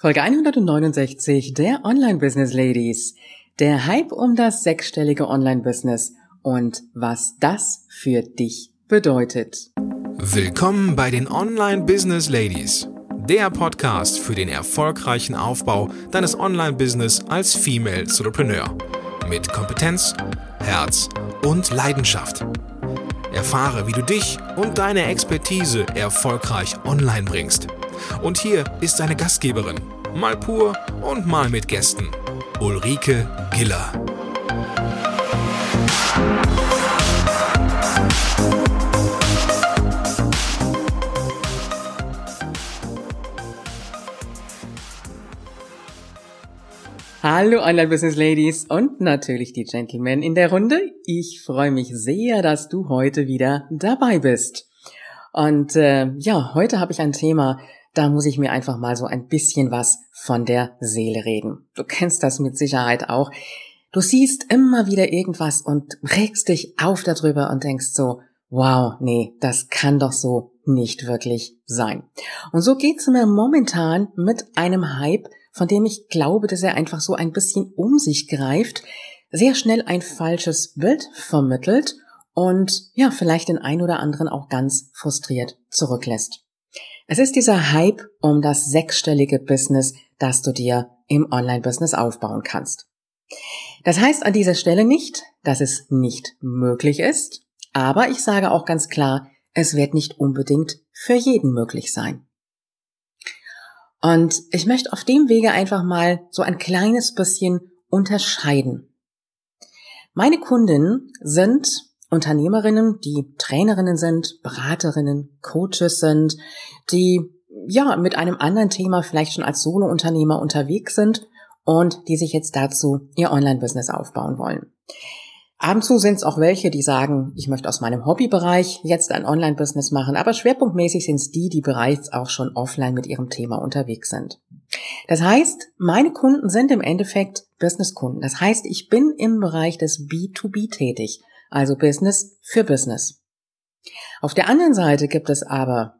Folge 169 der Online Business Ladies. Der Hype um das sechsstellige Online Business und was das für dich bedeutet. Willkommen bei den Online Business Ladies. Der Podcast für den erfolgreichen Aufbau deines Online Business als Female Entrepreneur. Mit Kompetenz, Herz und Leidenschaft. Erfahre, wie du dich und deine Expertise erfolgreich online bringst und hier ist seine Gastgeberin, mal pur und mal mit Gästen, Ulrike Giller. Hallo Online-Business Ladies und natürlich die Gentlemen in der Runde. Ich freue mich sehr, dass du heute wieder dabei bist. Und äh, ja, heute habe ich ein Thema, da muss ich mir einfach mal so ein bisschen was von der Seele reden. Du kennst das mit Sicherheit auch. Du siehst immer wieder irgendwas und regst dich auf darüber und denkst so, wow, nee, das kann doch so nicht wirklich sein. Und so geht's mir momentan mit einem Hype, von dem ich glaube, dass er einfach so ein bisschen um sich greift, sehr schnell ein falsches Bild vermittelt und ja, vielleicht den ein oder anderen auch ganz frustriert zurücklässt. Es ist dieser Hype um das sechsstellige Business, das du dir im Online-Business aufbauen kannst. Das heißt an dieser Stelle nicht, dass es nicht möglich ist, aber ich sage auch ganz klar, es wird nicht unbedingt für jeden möglich sein. Und ich möchte auf dem Wege einfach mal so ein kleines bisschen unterscheiden. Meine Kunden sind Unternehmerinnen, die Trainerinnen sind, Beraterinnen, Coaches sind, die ja mit einem anderen Thema vielleicht schon als Solo-Unternehmer unterwegs sind und die sich jetzt dazu ihr Online-Business aufbauen wollen. Ab und zu sind es auch welche, die sagen, ich möchte aus meinem Hobbybereich jetzt ein Online-Business machen, aber schwerpunktmäßig sind es die, die bereits auch schon offline mit ihrem Thema unterwegs sind. Das heißt, meine Kunden sind im Endeffekt Business-Kunden. Das heißt, ich bin im Bereich des B2B tätig also Business für Business. Auf der anderen Seite gibt es aber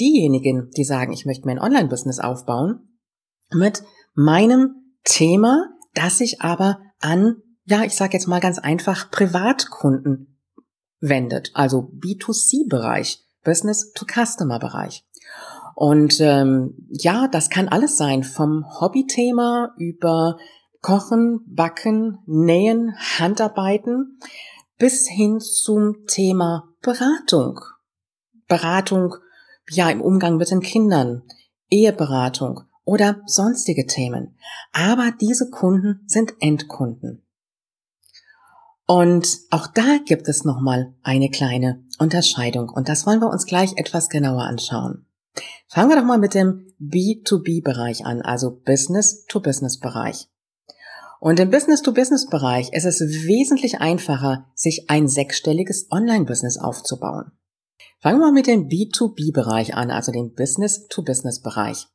diejenigen, die sagen, ich möchte mir ein Online-Business aufbauen, mit meinem Thema, das sich aber an, ja, ich sage jetzt mal ganz einfach, Privatkunden wendet, also B2C-Bereich, Business-to-Customer-Bereich. Und ähm, ja, das kann alles sein, vom Hobbythema über Kochen, Backen, Nähen, Handarbeiten, bis hin zum Thema Beratung. Beratung, ja, im Umgang mit den Kindern, Eheberatung oder sonstige Themen. Aber diese Kunden sind Endkunden. Und auch da gibt es nochmal eine kleine Unterscheidung und das wollen wir uns gleich etwas genauer anschauen. Fangen wir doch mal mit dem B2B-Bereich an, also Business-to-Business-Bereich. Und im Business-to-Business-Bereich ist es wesentlich einfacher, sich ein sechsstelliges Online-Business aufzubauen. Fangen wir mal mit dem B2B-Bereich an, also dem Business-to-Business-Bereich.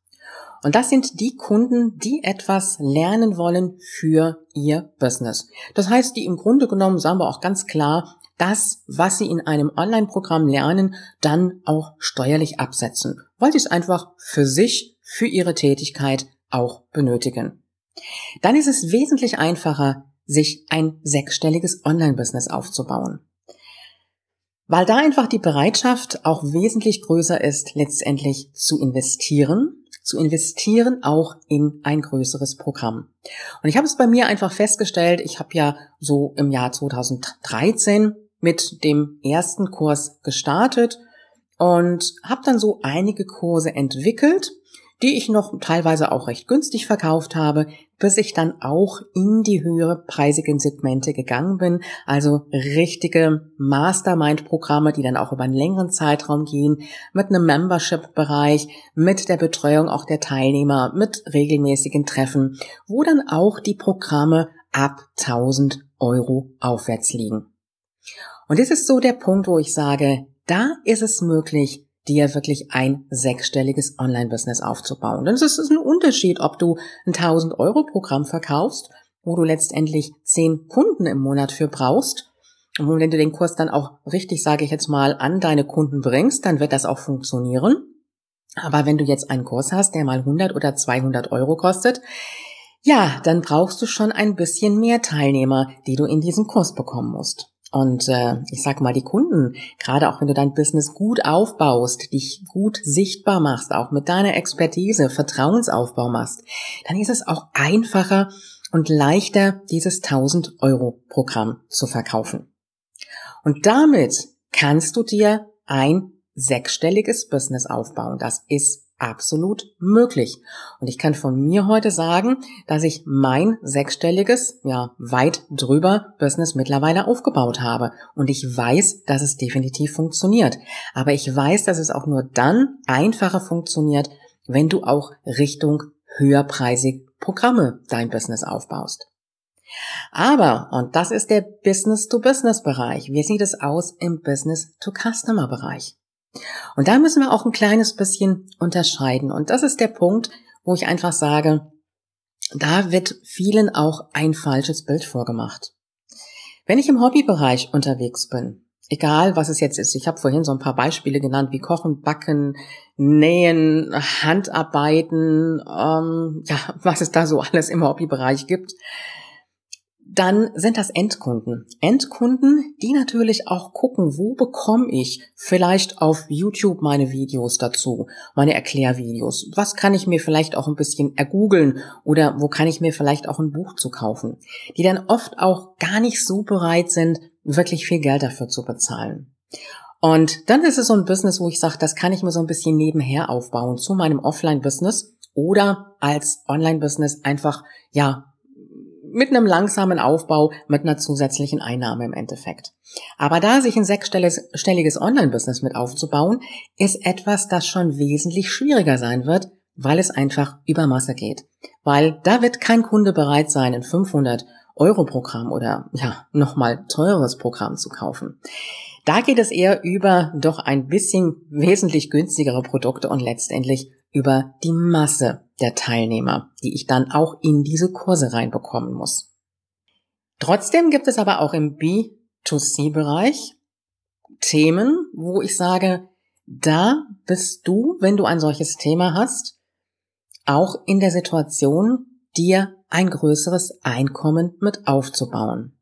Und das sind die Kunden, die etwas lernen wollen für ihr Business. Das heißt, die im Grunde genommen, sagen wir auch ganz klar, das, was sie in einem Online-Programm lernen, dann auch steuerlich absetzen, weil sie es einfach für sich, für ihre Tätigkeit auch benötigen. Dann ist es wesentlich einfacher, sich ein sechsstelliges Online-Business aufzubauen. Weil da einfach die Bereitschaft auch wesentlich größer ist, letztendlich zu investieren, zu investieren auch in ein größeres Programm. Und ich habe es bei mir einfach festgestellt, ich habe ja so im Jahr 2013 mit dem ersten Kurs gestartet und habe dann so einige Kurse entwickelt die ich noch teilweise auch recht günstig verkauft habe, bis ich dann auch in die höhere preisigen Segmente gegangen bin, also richtige Mastermind-Programme, die dann auch über einen längeren Zeitraum gehen, mit einem Membership-Bereich, mit der Betreuung auch der Teilnehmer, mit regelmäßigen Treffen, wo dann auch die Programme ab 1000 Euro aufwärts liegen. Und das ist so der Punkt, wo ich sage, da ist es möglich, dir wirklich ein sechsstelliges Online-Business aufzubauen. Denn es ist ein Unterschied, ob du ein 1000 Euro Programm verkaufst, wo du letztendlich 10 Kunden im Monat für brauchst. Und wenn du den Kurs dann auch richtig, sage ich jetzt mal, an deine Kunden bringst, dann wird das auch funktionieren. Aber wenn du jetzt einen Kurs hast, der mal 100 oder 200 Euro kostet, ja, dann brauchst du schon ein bisschen mehr Teilnehmer, die du in diesen Kurs bekommen musst. Und äh, ich sag mal, die Kunden, gerade auch wenn du dein Business gut aufbaust, dich gut sichtbar machst, auch mit deiner Expertise Vertrauensaufbau machst, dann ist es auch einfacher und leichter, dieses 1000 Euro Programm zu verkaufen. Und damit kannst du dir ein sechsstelliges Business aufbauen. Das ist absolut möglich. Und ich kann von mir heute sagen, dass ich mein sechsstelliges, ja, weit drüber Business mittlerweile aufgebaut habe. Und ich weiß, dass es definitiv funktioniert. Aber ich weiß, dass es auch nur dann einfacher funktioniert, wenn du auch Richtung höherpreisig Programme dein Business aufbaust. Aber, und das ist der Business-to-Business-Bereich, wie sieht es aus im Business-to-Customer-Bereich? Und da müssen wir auch ein kleines bisschen unterscheiden. Und das ist der Punkt, wo ich einfach sage, da wird vielen auch ein falsches Bild vorgemacht. Wenn ich im Hobbybereich unterwegs bin, egal was es jetzt ist, ich habe vorhin so ein paar Beispiele genannt, wie Kochen, Backen, Nähen, Handarbeiten, ähm, ja, was es da so alles im Hobbybereich gibt, dann sind das Endkunden. Endkunden, die natürlich auch gucken, wo bekomme ich vielleicht auf YouTube meine Videos dazu, meine Erklärvideos. Was kann ich mir vielleicht auch ein bisschen ergoogeln oder wo kann ich mir vielleicht auch ein Buch zu kaufen? Die dann oft auch gar nicht so bereit sind, wirklich viel Geld dafür zu bezahlen. Und dann ist es so ein Business, wo ich sage, das kann ich mir so ein bisschen nebenher aufbauen zu meinem Offline-Business oder als Online-Business einfach, ja, mit einem langsamen Aufbau, mit einer zusätzlichen Einnahme im Endeffekt. Aber da sich ein sechsstelliges Online-Business mit aufzubauen, ist etwas, das schon wesentlich schwieriger sein wird, weil es einfach über Masse geht. Weil da wird kein Kunde bereit sein, ein 500 Euro Programm oder ja, nochmal teures Programm zu kaufen. Da geht es eher über doch ein bisschen wesentlich günstigere Produkte und letztendlich über die Masse der Teilnehmer, die ich dann auch in diese Kurse reinbekommen muss. Trotzdem gibt es aber auch im B2C-Bereich Themen, wo ich sage, da bist du, wenn du ein solches Thema hast, auch in der Situation, dir ein größeres Einkommen mit aufzubauen.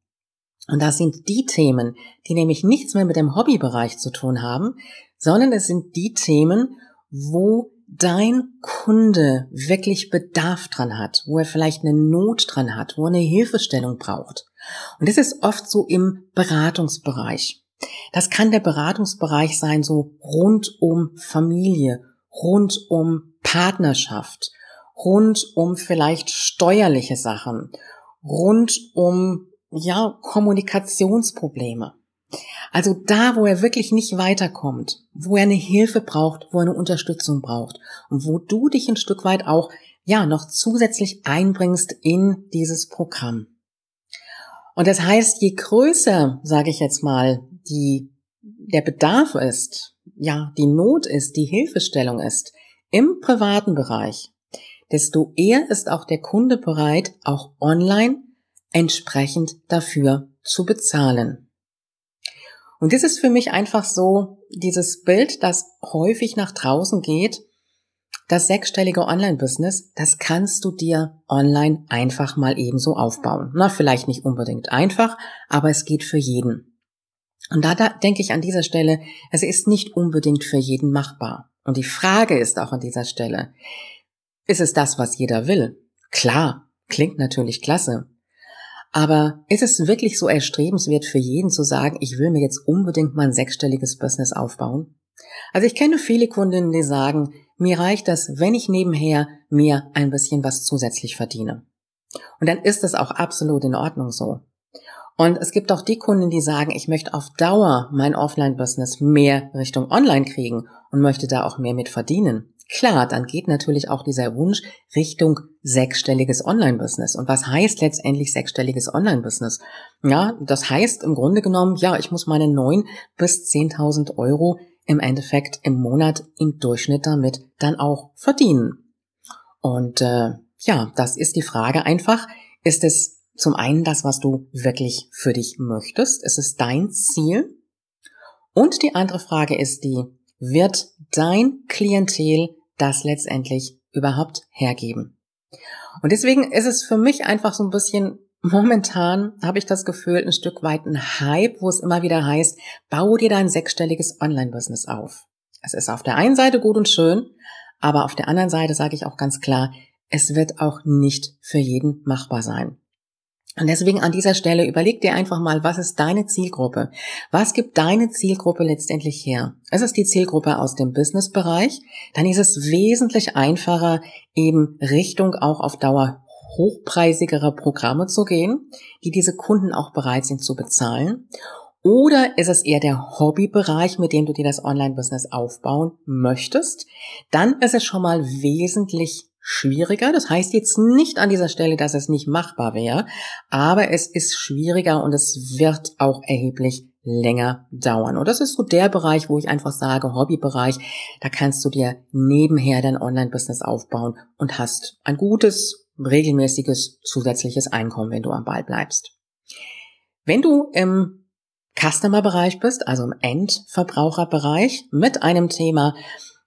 Und das sind die Themen, die nämlich nichts mehr mit dem Hobbybereich zu tun haben, sondern es sind die Themen, wo dein Kunde wirklich Bedarf dran hat, wo er vielleicht eine Not dran hat, wo er eine Hilfestellung braucht. Und das ist oft so im Beratungsbereich. Das kann der Beratungsbereich sein, so rund um Familie, rund um Partnerschaft, rund um vielleicht steuerliche Sachen, rund um, ja, Kommunikationsprobleme. Also da, wo er wirklich nicht weiterkommt, wo er eine Hilfe braucht, wo er eine Unterstützung braucht und wo du dich ein Stück weit auch, ja, noch zusätzlich einbringst in dieses Programm. Und das heißt, je größer, sage ich jetzt mal, die, der Bedarf ist, ja, die Not ist, die Hilfestellung ist, im privaten Bereich, desto eher ist auch der Kunde bereit, auch online entsprechend dafür zu bezahlen. Und das ist für mich einfach so dieses Bild, das häufig nach draußen geht. Das sechsstellige Online-Business, das kannst du dir online einfach mal ebenso aufbauen. Na, vielleicht nicht unbedingt einfach, aber es geht für jeden. Und da, da denke ich an dieser Stelle, es ist nicht unbedingt für jeden machbar. Und die Frage ist auch an dieser Stelle, ist es das, was jeder will? Klar, klingt natürlich klasse. Aber ist es wirklich so erstrebenswert für jeden zu sagen, ich will mir jetzt unbedingt mal ein sechsstelliges Business aufbauen? Also ich kenne viele Kundinnen, die sagen, mir reicht das, wenn ich nebenher mir ein bisschen was zusätzlich verdiene. Und dann ist das auch absolut in Ordnung so. Und es gibt auch die Kunden, die sagen, ich möchte auf Dauer mein Offline-Business mehr Richtung Online kriegen und möchte da auch mehr mit verdienen. Klar, dann geht natürlich auch dieser Wunsch Richtung sechsstelliges Online-Business. Und was heißt letztendlich sechsstelliges Online-Business? Ja, das heißt im Grunde genommen, ja, ich muss meine neun bis zehntausend Euro im Endeffekt im Monat im Durchschnitt damit dann auch verdienen. Und äh, ja, das ist die Frage einfach, ist es zum einen das, was du wirklich für dich möchtest? Ist es dein Ziel? Und die andere Frage ist die, wird dein Klientel das letztendlich überhaupt hergeben. Und deswegen ist es für mich einfach so ein bisschen momentan habe ich das Gefühl, ein Stück weit ein Hype, wo es immer wieder heißt, bau dir dein sechsstelliges Online-Business auf. Es ist auf der einen Seite gut und schön, aber auf der anderen Seite sage ich auch ganz klar, es wird auch nicht für jeden machbar sein. Und deswegen an dieser Stelle überleg dir einfach mal, was ist deine Zielgruppe? Was gibt deine Zielgruppe letztendlich her? Es ist die Zielgruppe aus dem Businessbereich. Dann ist es wesentlich einfacher, eben Richtung auch auf Dauer hochpreisigere Programme zu gehen, die diese Kunden auch bereit sind zu bezahlen. Oder ist es eher der Hobbybereich, mit dem du dir das Online-Business aufbauen möchtest? Dann ist es schon mal wesentlich schwieriger. Das heißt jetzt nicht an dieser Stelle, dass es nicht machbar wäre, aber es ist schwieriger und es wird auch erheblich länger dauern. Und das ist so der Bereich, wo ich einfach sage, Hobbybereich, da kannst du dir nebenher dein Online-Business aufbauen und hast ein gutes, regelmäßiges zusätzliches Einkommen, wenn du am Ball bleibst. Wenn du im Customer-Bereich bist, also im Endverbraucherbereich mit einem Thema,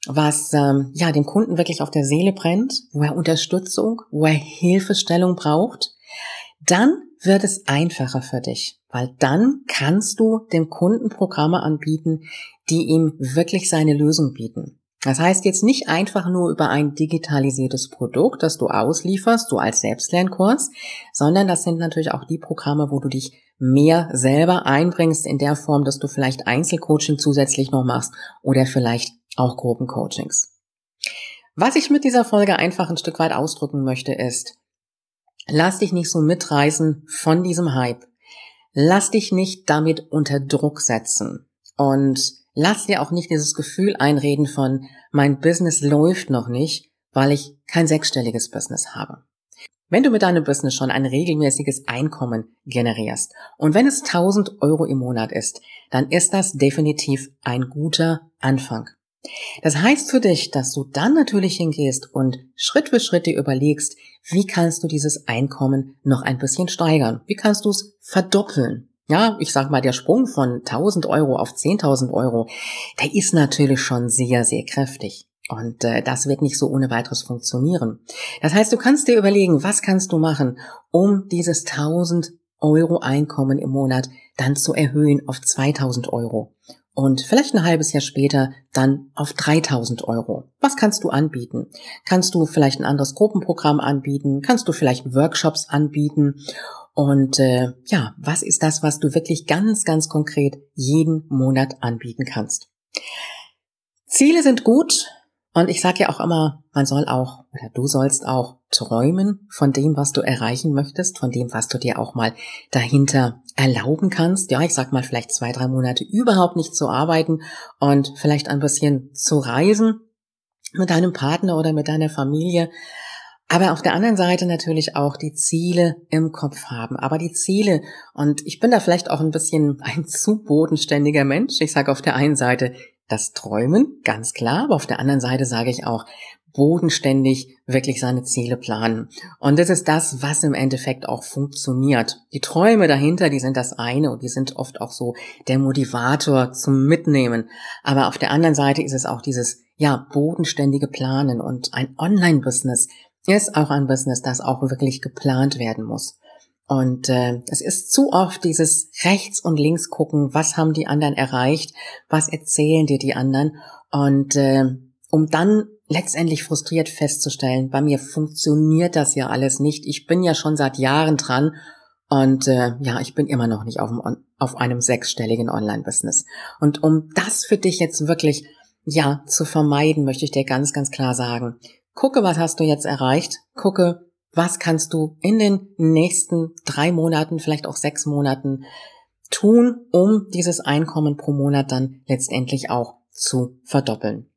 was ähm, ja dem Kunden wirklich auf der Seele brennt, wo er Unterstützung, wo er Hilfestellung braucht, dann wird es einfacher für dich, weil dann kannst du dem Kunden Programme anbieten, die ihm wirklich seine Lösung bieten. Das heißt jetzt nicht einfach nur über ein digitalisiertes Produkt, das du auslieferst, so als Selbstlernkurs, sondern das sind natürlich auch die Programme, wo du dich mehr selber einbringst in der Form, dass du vielleicht Einzelcoaching zusätzlich noch machst oder vielleicht auch Gruppencoachings. Was ich mit dieser Folge einfach ein Stück weit ausdrücken möchte, ist, lass dich nicht so mitreißen von diesem Hype. Lass dich nicht damit unter Druck setzen. Und lass dir auch nicht dieses Gefühl einreden von, mein Business läuft noch nicht, weil ich kein sechsstelliges Business habe. Wenn du mit deinem Business schon ein regelmäßiges Einkommen generierst und wenn es 1000 Euro im Monat ist, dann ist das definitiv ein guter Anfang. Das heißt für dich, dass du dann natürlich hingehst und Schritt für Schritt dir überlegst, wie kannst du dieses Einkommen noch ein bisschen steigern? Wie kannst du es verdoppeln? Ja, ich sag mal, der Sprung von 1000 Euro auf 10.000 Euro, der ist natürlich schon sehr, sehr kräftig. Und äh, das wird nicht so ohne weiteres funktionieren. Das heißt, du kannst dir überlegen, was kannst du machen, um dieses 1000 Euro Einkommen im Monat dann zu erhöhen auf 2000 Euro und vielleicht ein halbes Jahr später dann auf 3000 Euro. Was kannst du anbieten? Kannst du vielleicht ein anderes Gruppenprogramm anbieten? Kannst du vielleicht Workshops anbieten? Und äh, ja, was ist das, was du wirklich ganz, ganz konkret jeden Monat anbieten kannst? Ziele sind gut, und ich sage ja auch immer, man soll auch oder du sollst auch träumen von dem, was du erreichen möchtest, von dem, was du dir auch mal dahinter erlauben kannst. Ja, ich sag mal vielleicht zwei, drei Monate überhaupt nicht zu arbeiten und vielleicht ein bisschen zu reisen mit deinem Partner oder mit deiner Familie. Aber auf der anderen Seite natürlich auch die Ziele im Kopf haben. Aber die Ziele, und ich bin da vielleicht auch ein bisschen ein zu bodenständiger Mensch. Ich sage auf der einen Seite, das Träumen, ganz klar, aber auf der anderen Seite sage ich auch, bodenständig wirklich seine Ziele planen. Und das ist das, was im Endeffekt auch funktioniert. Die Träume dahinter, die sind das eine und die sind oft auch so der Motivator zum Mitnehmen. Aber auf der anderen Seite ist es auch dieses, ja, bodenständige Planen und ein Online-Business ist auch ein Business, das auch wirklich geplant werden muss. Und äh, es ist zu oft dieses rechts und links gucken, was haben die anderen erreicht, was erzählen dir die anderen. Und äh, um dann letztendlich frustriert festzustellen, bei mir funktioniert das ja alles nicht. Ich bin ja schon seit Jahren dran und äh, ja, ich bin immer noch nicht auf, einem, auf einem sechsstelligen Online-Business. Und um das für dich jetzt wirklich ja zu vermeiden, möchte ich dir ganz, ganz klar sagen: Gucke, was hast du jetzt erreicht? Gucke, was kannst du in den nächsten drei Monaten, vielleicht auch sechs Monaten tun, um dieses Einkommen pro Monat dann letztendlich auch zu verdoppeln.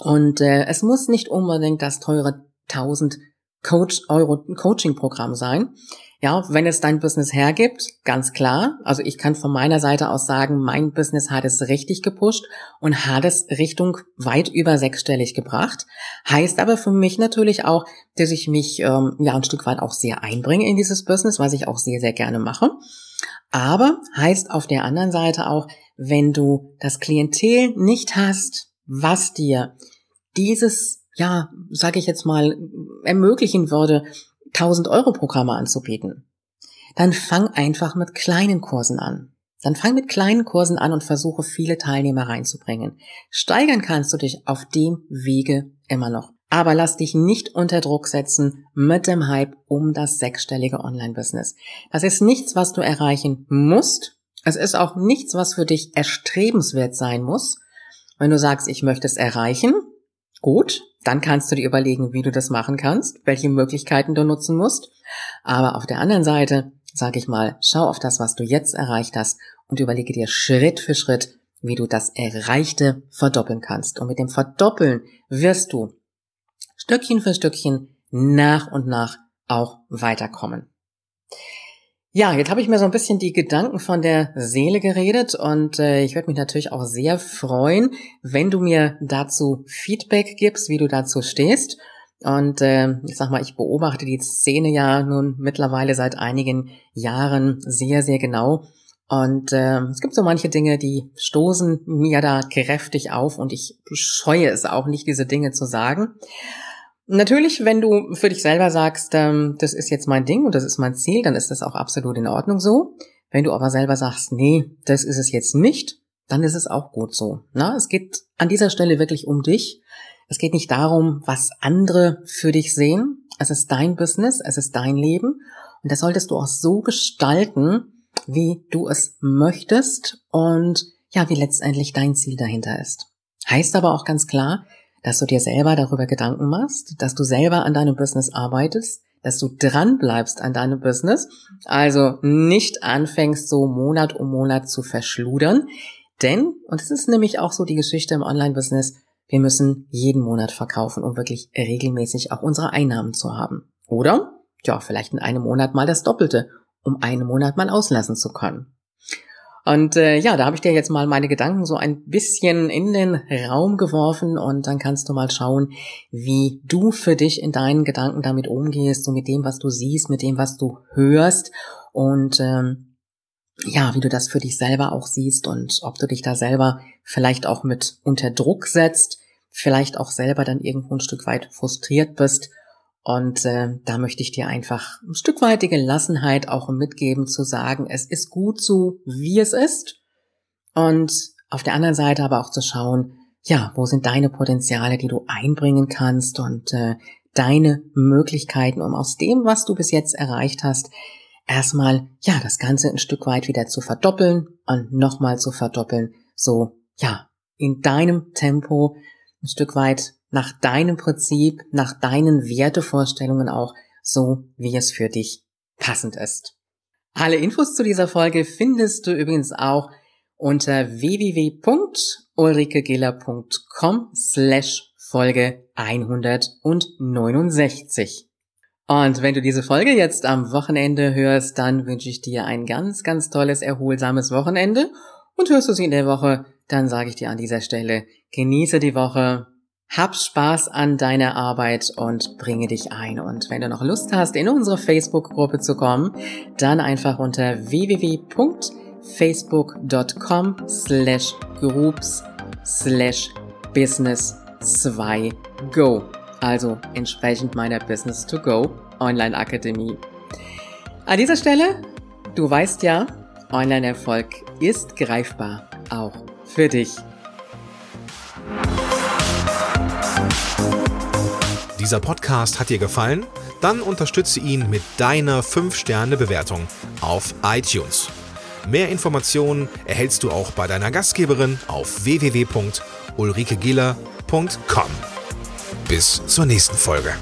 Und äh, es muss nicht unbedingt das teure 1000 Coach Euro Coaching Programm sein. Ja, wenn es dein Business hergibt, ganz klar. Also ich kann von meiner Seite aus sagen, mein Business hat es richtig gepusht und hat es Richtung weit über sechsstellig gebracht. Heißt aber für mich natürlich auch, dass ich mich ähm, ja ein Stück weit auch sehr einbringe in dieses Business, was ich auch sehr, sehr gerne mache. Aber heißt auf der anderen Seite auch, wenn du das Klientel nicht hast, was dir dieses ja, sage ich jetzt mal, ermöglichen würde, 1000 Euro Programme anzubieten, dann fang einfach mit kleinen Kursen an. Dann fang mit kleinen Kursen an und versuche viele Teilnehmer reinzubringen. Steigern kannst du dich auf dem Wege immer noch. Aber lass dich nicht unter Druck setzen mit dem Hype um das sechsstellige Online-Business. Das ist nichts, was du erreichen musst. Es ist auch nichts, was für dich erstrebenswert sein muss. Wenn du sagst, ich möchte es erreichen, gut, dann kannst du dir überlegen, wie du das machen kannst, welche Möglichkeiten du nutzen musst. Aber auf der anderen Seite, sage ich mal, schau auf das, was du jetzt erreicht hast und überlege dir Schritt für Schritt, wie du das Erreichte verdoppeln kannst. Und mit dem Verdoppeln wirst du Stückchen für Stückchen nach und nach auch weiterkommen. Ja, jetzt habe ich mir so ein bisschen die Gedanken von der Seele geredet und äh, ich würde mich natürlich auch sehr freuen, wenn du mir dazu Feedback gibst, wie du dazu stehst. Und äh, ich sag mal, ich beobachte die Szene ja nun mittlerweile seit einigen Jahren sehr, sehr genau. Und äh, es gibt so manche Dinge, die stoßen mir da kräftig auf und ich scheue es auch nicht, diese Dinge zu sagen. Natürlich, wenn du für dich selber sagst, ähm, das ist jetzt mein Ding und das ist mein Ziel, dann ist das auch absolut in Ordnung so. Wenn du aber selber sagst, nee, das ist es jetzt nicht, dann ist es auch gut so. Na, es geht an dieser Stelle wirklich um dich. Es geht nicht darum, was andere für dich sehen. Es ist dein Business, es ist dein Leben und das solltest du auch so gestalten, wie du es möchtest und ja, wie letztendlich dein Ziel dahinter ist. Heißt aber auch ganz klar, dass du dir selber darüber Gedanken machst, dass du selber an deinem Business arbeitest, dass du dran bleibst an deinem Business, also nicht anfängst so Monat um Monat zu verschludern, denn, und es ist nämlich auch so die Geschichte im Online-Business, wir müssen jeden Monat verkaufen, um wirklich regelmäßig auch unsere Einnahmen zu haben. Oder, ja, vielleicht in einem Monat mal das Doppelte, um einen Monat mal auslassen zu können. Und äh, ja, da habe ich dir jetzt mal meine Gedanken so ein bisschen in den Raum geworfen und dann kannst du mal schauen, wie du für dich in deinen Gedanken damit umgehst, so mit dem, was du siehst, mit dem, was du hörst und ähm, ja, wie du das für dich selber auch siehst und ob du dich da selber vielleicht auch mit unter Druck setzt, vielleicht auch selber dann irgendwo ein Stück weit frustriert bist und äh, da möchte ich dir einfach ein Stück weit die Gelassenheit auch mitgeben, zu sagen, es ist gut so, wie es ist. Und auf der anderen Seite aber auch zu schauen, ja, wo sind deine Potenziale, die du einbringen kannst und äh, deine Möglichkeiten, um aus dem, was du bis jetzt erreicht hast, erstmal, ja, das Ganze ein Stück weit wieder zu verdoppeln und nochmal zu verdoppeln, so, ja, in deinem Tempo ein Stück weit nach deinem Prinzip, nach deinen Wertevorstellungen auch, so wie es für dich passend ist. Alle Infos zu dieser Folge findest du übrigens auch unter www.ulrikegiller.com slash Folge 169. Und wenn du diese Folge jetzt am Wochenende hörst, dann wünsche ich dir ein ganz, ganz tolles, erholsames Wochenende. Und hörst du sie in der Woche, dann sage ich dir an dieser Stelle, genieße die Woche, hab Spaß an deiner Arbeit und bringe dich ein. Und wenn du noch Lust hast, in unsere Facebook-Gruppe zu kommen, dann einfach unter www.facebook.com slash groups slash business 2 go. Also entsprechend meiner Business to go Online Akademie. An dieser Stelle, du weißt ja, Online-Erfolg ist greifbar, auch für dich. Dieser Podcast hat dir gefallen? Dann unterstütze ihn mit deiner 5-Sterne-Bewertung auf iTunes. Mehr Informationen erhältst du auch bei deiner Gastgeberin auf www.ulrikegiller.com. Bis zur nächsten Folge.